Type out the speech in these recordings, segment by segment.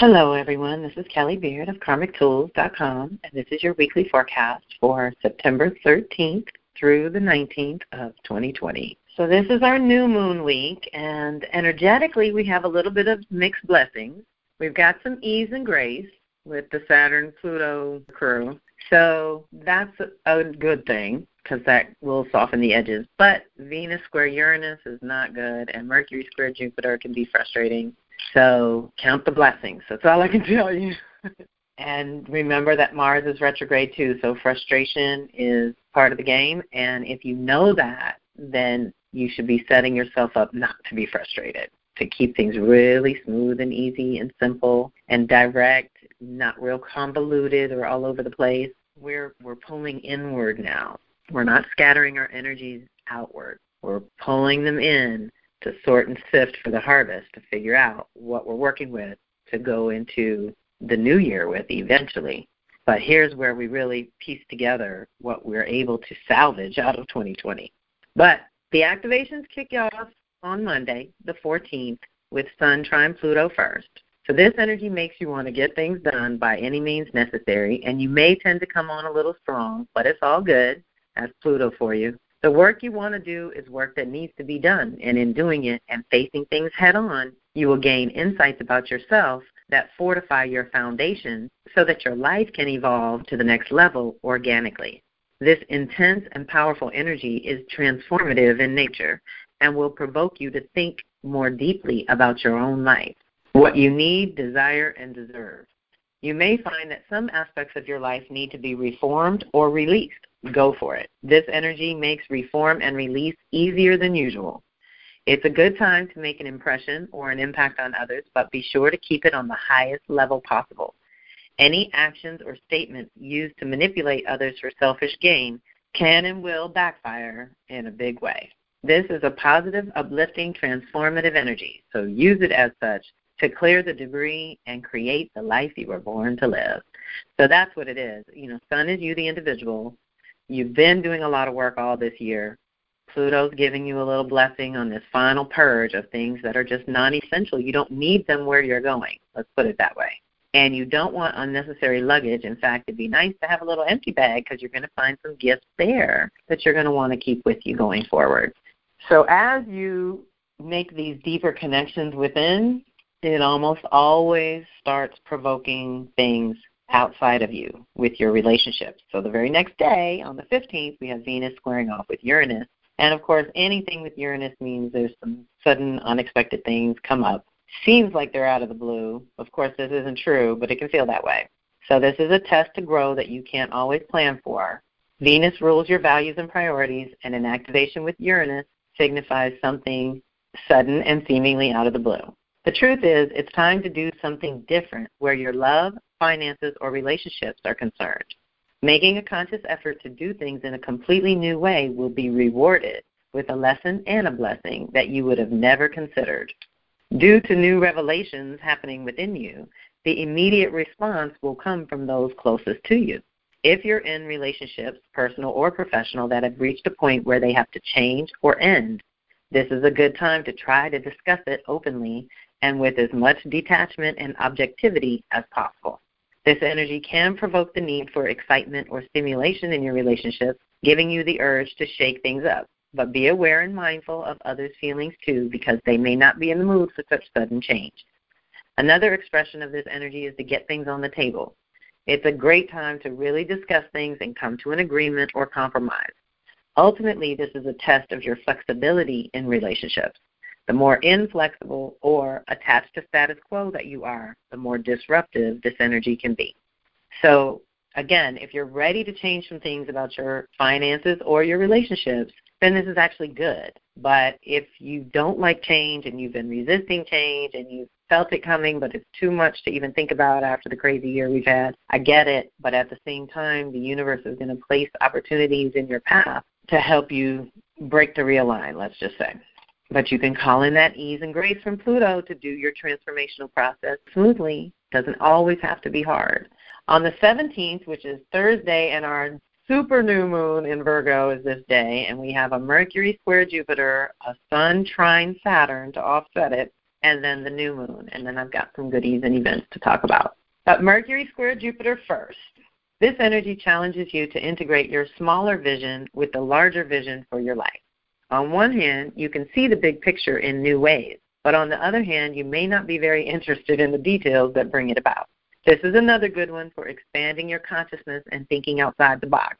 Hello, everyone. This is Kelly Beard of KarmicTools.com, and this is your weekly forecast for September 13th through the 19th of 2020. So, this is our new moon week, and energetically, we have a little bit of mixed blessings. We've got some ease and grace with the Saturn Pluto crew, so that's a good thing because that will soften the edges. But Venus square Uranus is not good, and Mercury square Jupiter can be frustrating. So count the blessings. That's all I can tell you. and remember that Mars is retrograde too, so frustration is part of the game. And if you know that, then you should be setting yourself up not to be frustrated, to keep things really smooth and easy and simple and direct, not real convoluted or all over the place. We're we're pulling inward now. We're not scattering our energies outward. We're pulling them in to sort and sift for the harvest to figure out what we're working with to go into the new year with eventually. But here's where we really piece together what we're able to salvage out of 2020. But the activations kick off on Monday, the 14th, with Sun trine Pluto first. So this energy makes you want to get things done by any means necessary, and you may tend to come on a little strong, but it's all good. That's Pluto for you. The work you want to do is work that needs to be done, and in doing it and facing things head on, you will gain insights about yourself that fortify your foundation so that your life can evolve to the next level organically. This intense and powerful energy is transformative in nature and will provoke you to think more deeply about your own life, what you need, desire, and deserve. You may find that some aspects of your life need to be reformed or released go for it. This energy makes reform and release easier than usual. It's a good time to make an impression or an impact on others, but be sure to keep it on the highest level possible. Any actions or statements used to manipulate others for selfish gain can and will backfire in a big way. This is a positive, uplifting, transformative energy, so use it as such to clear the debris and create the life you were born to live. So that's what it is. You know, Sun is you, the individual. You've been doing a lot of work all this year. Pluto's giving you a little blessing on this final purge of things that are just non essential. You don't need them where you're going. Let's put it that way. And you don't want unnecessary luggage. In fact, it'd be nice to have a little empty bag because you're going to find some gifts there that you're going to want to keep with you going forward. So as you make these deeper connections within, it almost always starts provoking things outside of you with your relationships. So the very next day, on the 15th, we have Venus squaring off with Uranus. And of course, anything with Uranus means there's some sudden, unexpected things come up. Seems like they're out of the blue. Of course, this isn't true, but it can feel that way. So this is a test to grow that you can't always plan for. Venus rules your values and priorities, and an activation with Uranus signifies something sudden and seemingly out of the blue. The truth is, it's time to do something different where your love, finances, or relationships are concerned. Making a conscious effort to do things in a completely new way will be rewarded with a lesson and a blessing that you would have never considered. Due to new revelations happening within you, the immediate response will come from those closest to you. If you're in relationships, personal or professional, that have reached a point where they have to change or end, this is a good time to try to discuss it openly and with as much detachment and objectivity as possible. This energy can provoke the need for excitement or stimulation in your relationship, giving you the urge to shake things up. But be aware and mindful of others' feelings too, because they may not be in the mood for such sudden change. Another expression of this energy is to get things on the table. It's a great time to really discuss things and come to an agreement or compromise. Ultimately, this is a test of your flexibility in relationships. The more inflexible or attached to status quo that you are, the more disruptive this energy can be. So, again, if you're ready to change some things about your finances or your relationships, then this is actually good. But if you don't like change and you've been resisting change and you've felt it coming, but it's too much to even think about after the crazy year we've had, I get it. But at the same time, the universe is going to place opportunities in your path to help you break the real line, let's just say. But you can call in that ease and grace from Pluto to do your transformational process smoothly. Doesn't always have to be hard. On the 17th, which is Thursday, and our super new moon in Virgo is this day, and we have a Mercury square Jupiter, a Sun trine Saturn to offset it, and then the new moon, and then I've got some goodies and events to talk about. But Mercury square Jupiter first. This energy challenges you to integrate your smaller vision with the larger vision for your life. On one hand, you can see the big picture in new ways, but on the other hand, you may not be very interested in the details that bring it about. This is another good one for expanding your consciousness and thinking outside the box.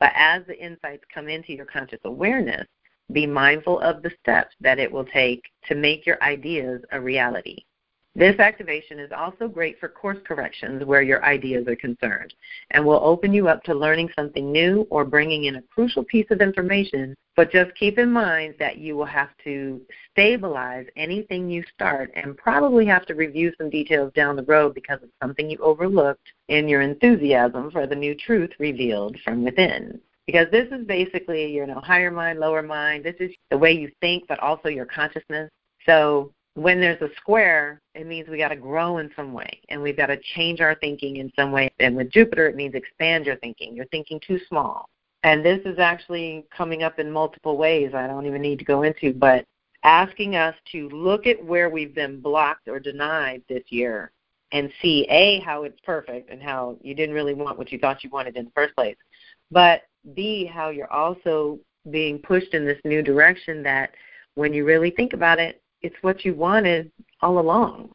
But as the insights come into your conscious awareness, be mindful of the steps that it will take to make your ideas a reality. This activation is also great for course corrections where your ideas are concerned and will open you up to learning something new or bringing in a crucial piece of information. But just keep in mind that you will have to stabilize anything you start and probably have to review some details down the road because of something you overlooked in your enthusiasm for the new truth revealed from within. Because this is basically you know higher mind lower mind. This is the way you think but also your consciousness. So when there's a square, it means we got to grow in some way and we've got to change our thinking in some way. And with Jupiter, it means expand your thinking. You're thinking too small. And this is actually coming up in multiple ways I don't even need to go into, but asking us to look at where we've been blocked or denied this year and see A, how it's perfect and how you didn't really want what you thought you wanted in the first place, but B, how you're also being pushed in this new direction that when you really think about it, it's what you wanted all along.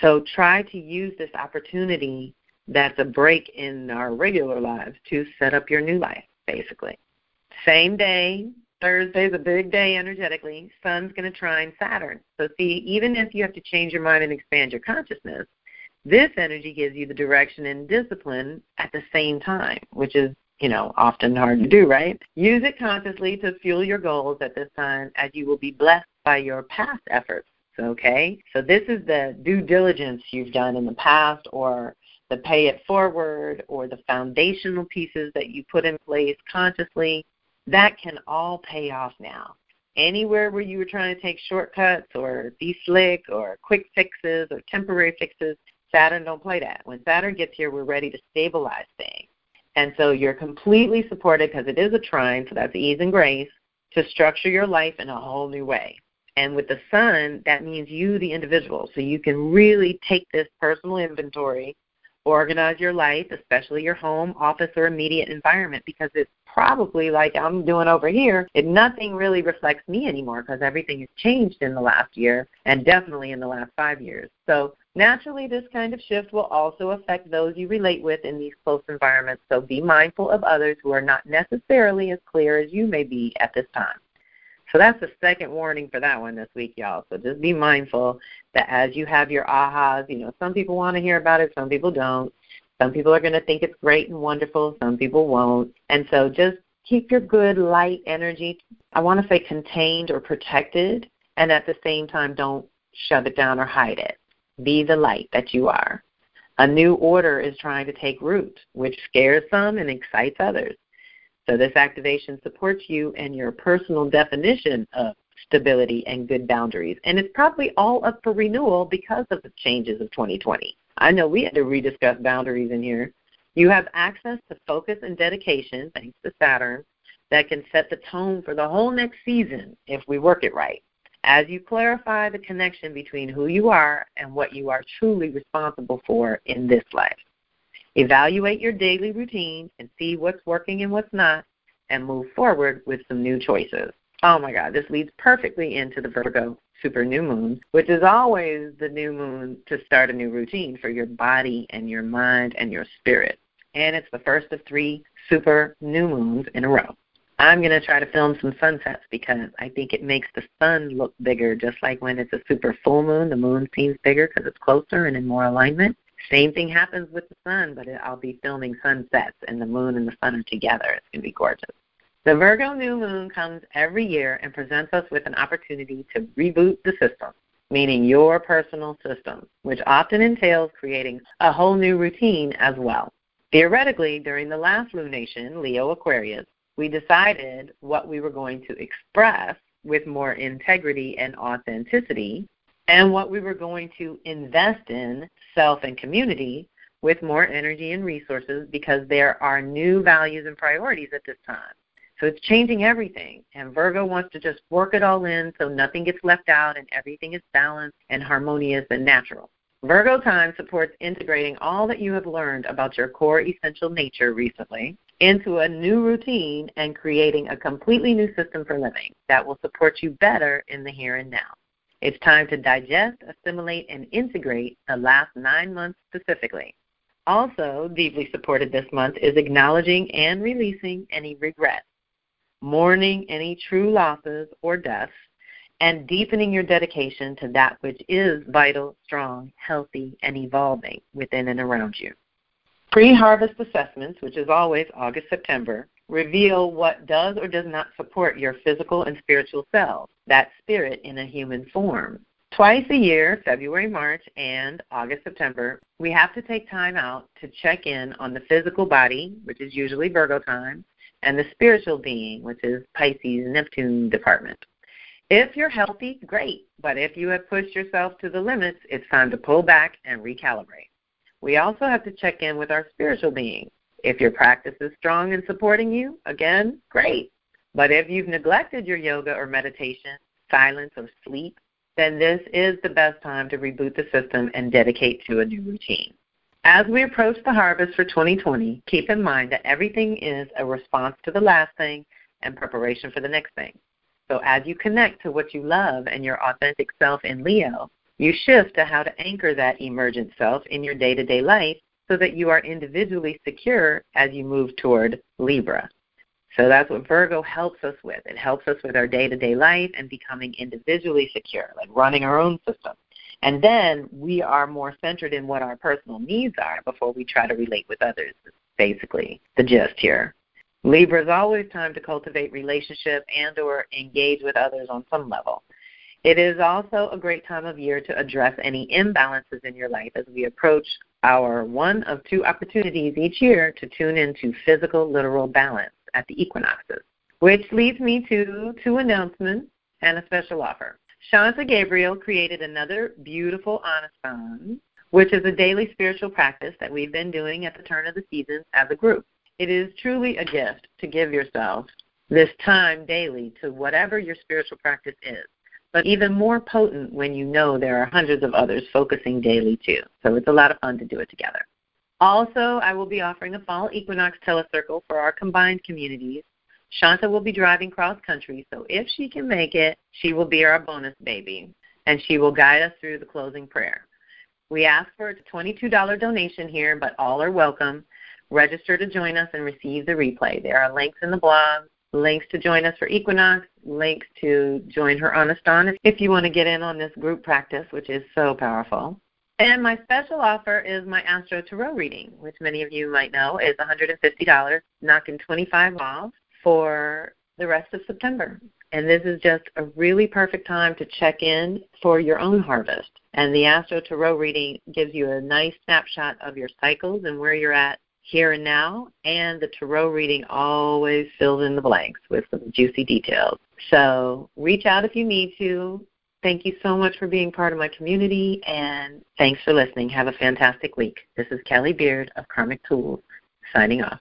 So try to use this opportunity that's a break in our regular lives to set up your new life, basically. Same day, Thursday's a big day energetically. Sun's going to trine Saturn. So, see, even if you have to change your mind and expand your consciousness, this energy gives you the direction and discipline at the same time, which is, you know, often hard to do, right? Use it consciously to fuel your goals at this time as you will be blessed by your past efforts. Okay? So this is the due diligence you've done in the past or the pay it forward or the foundational pieces that you put in place consciously. That can all pay off now. Anywhere where you were trying to take shortcuts or be slick or quick fixes or temporary fixes, Saturn don't play that. When Saturn gets here, we're ready to stabilize things. And so you're completely supported because it is a trine, so that's ease and grace, to structure your life in a whole new way. And with the sun, that means you, the individual. So you can really take this personal inventory, organize your life, especially your home, office, or immediate environment, because it's probably like I'm doing over here. It nothing really reflects me anymore because everything has changed in the last year and definitely in the last five years. So naturally, this kind of shift will also affect those you relate with in these close environments. So be mindful of others who are not necessarily as clear as you may be at this time. So that's the second warning for that one this week, y'all. So just be mindful that as you have your ahas, you know, some people want to hear about it, some people don't. Some people are going to think it's great and wonderful, some people won't. And so just keep your good light energy, I want to say contained or protected, and at the same time don't shove it down or hide it. Be the light that you are. A new order is trying to take root, which scares some and excites others. So this activation supports you and your personal definition of stability and good boundaries. And it's probably all up for renewal because of the changes of 2020. I know we had to rediscuss boundaries in here. You have access to focus and dedication, thanks to Saturn, that can set the tone for the whole next season if we work it right. As you clarify the connection between who you are and what you are truly responsible for in this life. Evaluate your daily routine and see what's working and what's not, and move forward with some new choices. Oh my God, this leads perfectly into the Virgo super new moon, which is always the new moon to start a new routine for your body and your mind and your spirit. And it's the first of three super new moons in a row. I'm going to try to film some sunsets because I think it makes the sun look bigger, just like when it's a super full moon, the moon seems bigger because it's closer and in more alignment. Same thing happens with the sun, but I'll be filming sunsets and the moon and the sun are together. It's going to be gorgeous. The Virgo new moon comes every year and presents us with an opportunity to reboot the system, meaning your personal system, which often entails creating a whole new routine as well. Theoretically, during the last lunation, Leo Aquarius, we decided what we were going to express with more integrity and authenticity and what we were going to invest in, self and community, with more energy and resources because there are new values and priorities at this time. So it's changing everything. And Virgo wants to just work it all in so nothing gets left out and everything is balanced and harmonious and natural. Virgo time supports integrating all that you have learned about your core essential nature recently into a new routine and creating a completely new system for living that will support you better in the here and now. It's time to digest, assimilate, and integrate the last nine months specifically. Also, deeply supported this month is acknowledging and releasing any regrets, mourning any true losses or deaths, and deepening your dedication to that which is vital, strong, healthy, and evolving within and around you. Pre harvest assessments, which is always August September, reveal what does or does not support your physical and spiritual selves, that spirit in a human form. Twice a year, February, March, and August, September, we have to take time out to check in on the physical body, which is usually Virgo time, and the spiritual being, which is Pisces, Neptune department. If you're healthy, great, but if you have pushed yourself to the limits, it's time to pull back and recalibrate. We also have to check in with our spiritual being, if your practice is strong and supporting you, again, great. But if you've neglected your yoga or meditation, silence, or sleep, then this is the best time to reboot the system and dedicate to a new routine. As we approach the harvest for 2020, keep in mind that everything is a response to the last thing and preparation for the next thing. So as you connect to what you love and your authentic self in Leo, you shift to how to anchor that emergent self in your day to day life so that you are individually secure as you move toward Libra. So that's what Virgo helps us with. It helps us with our day to day life and becoming individually secure, like running our own system. And then we are more centered in what our personal needs are before we try to relate with others, basically the gist here. Libra is always time to cultivate relationship and or engage with others on some level. It is also a great time of year to address any imbalances in your life as we approach our one of two opportunities each year to tune into physical, literal balance at the equinoxes. Which leads me to two announcements and a special offer. Shanta Gabriel created another beautiful Anastan, which is a daily spiritual practice that we've been doing at the turn of the seasons as a group. It is truly a gift to give yourself this time daily to whatever your spiritual practice is but even more potent when you know there are hundreds of others focusing daily too. So it's a lot of fun to do it together. Also, I will be offering a fall equinox telecircle for our combined communities. Shanta will be driving cross country, so if she can make it, she will be our bonus baby, and she will guide us through the closing prayer. We ask for a $22 donation here, but all are welcome. Register to join us and receive the replay. There are links in the blog links to join us for Equinox, links to join her Anastan if you want to get in on this group practice, which is so powerful. And my special offer is my Astro Tarot reading, which many of you might know is $150, knocking 25 off for the rest of September. And this is just a really perfect time to check in for your own harvest. And the Astro Tarot reading gives you a nice snapshot of your cycles and where you're at here and now, and the tarot reading always fills in the blanks with some juicy details. So reach out if you need to. Thank you so much for being part of my community, and thanks for listening. Have a fantastic week. This is Kelly Beard of Karmic Tools, signing off.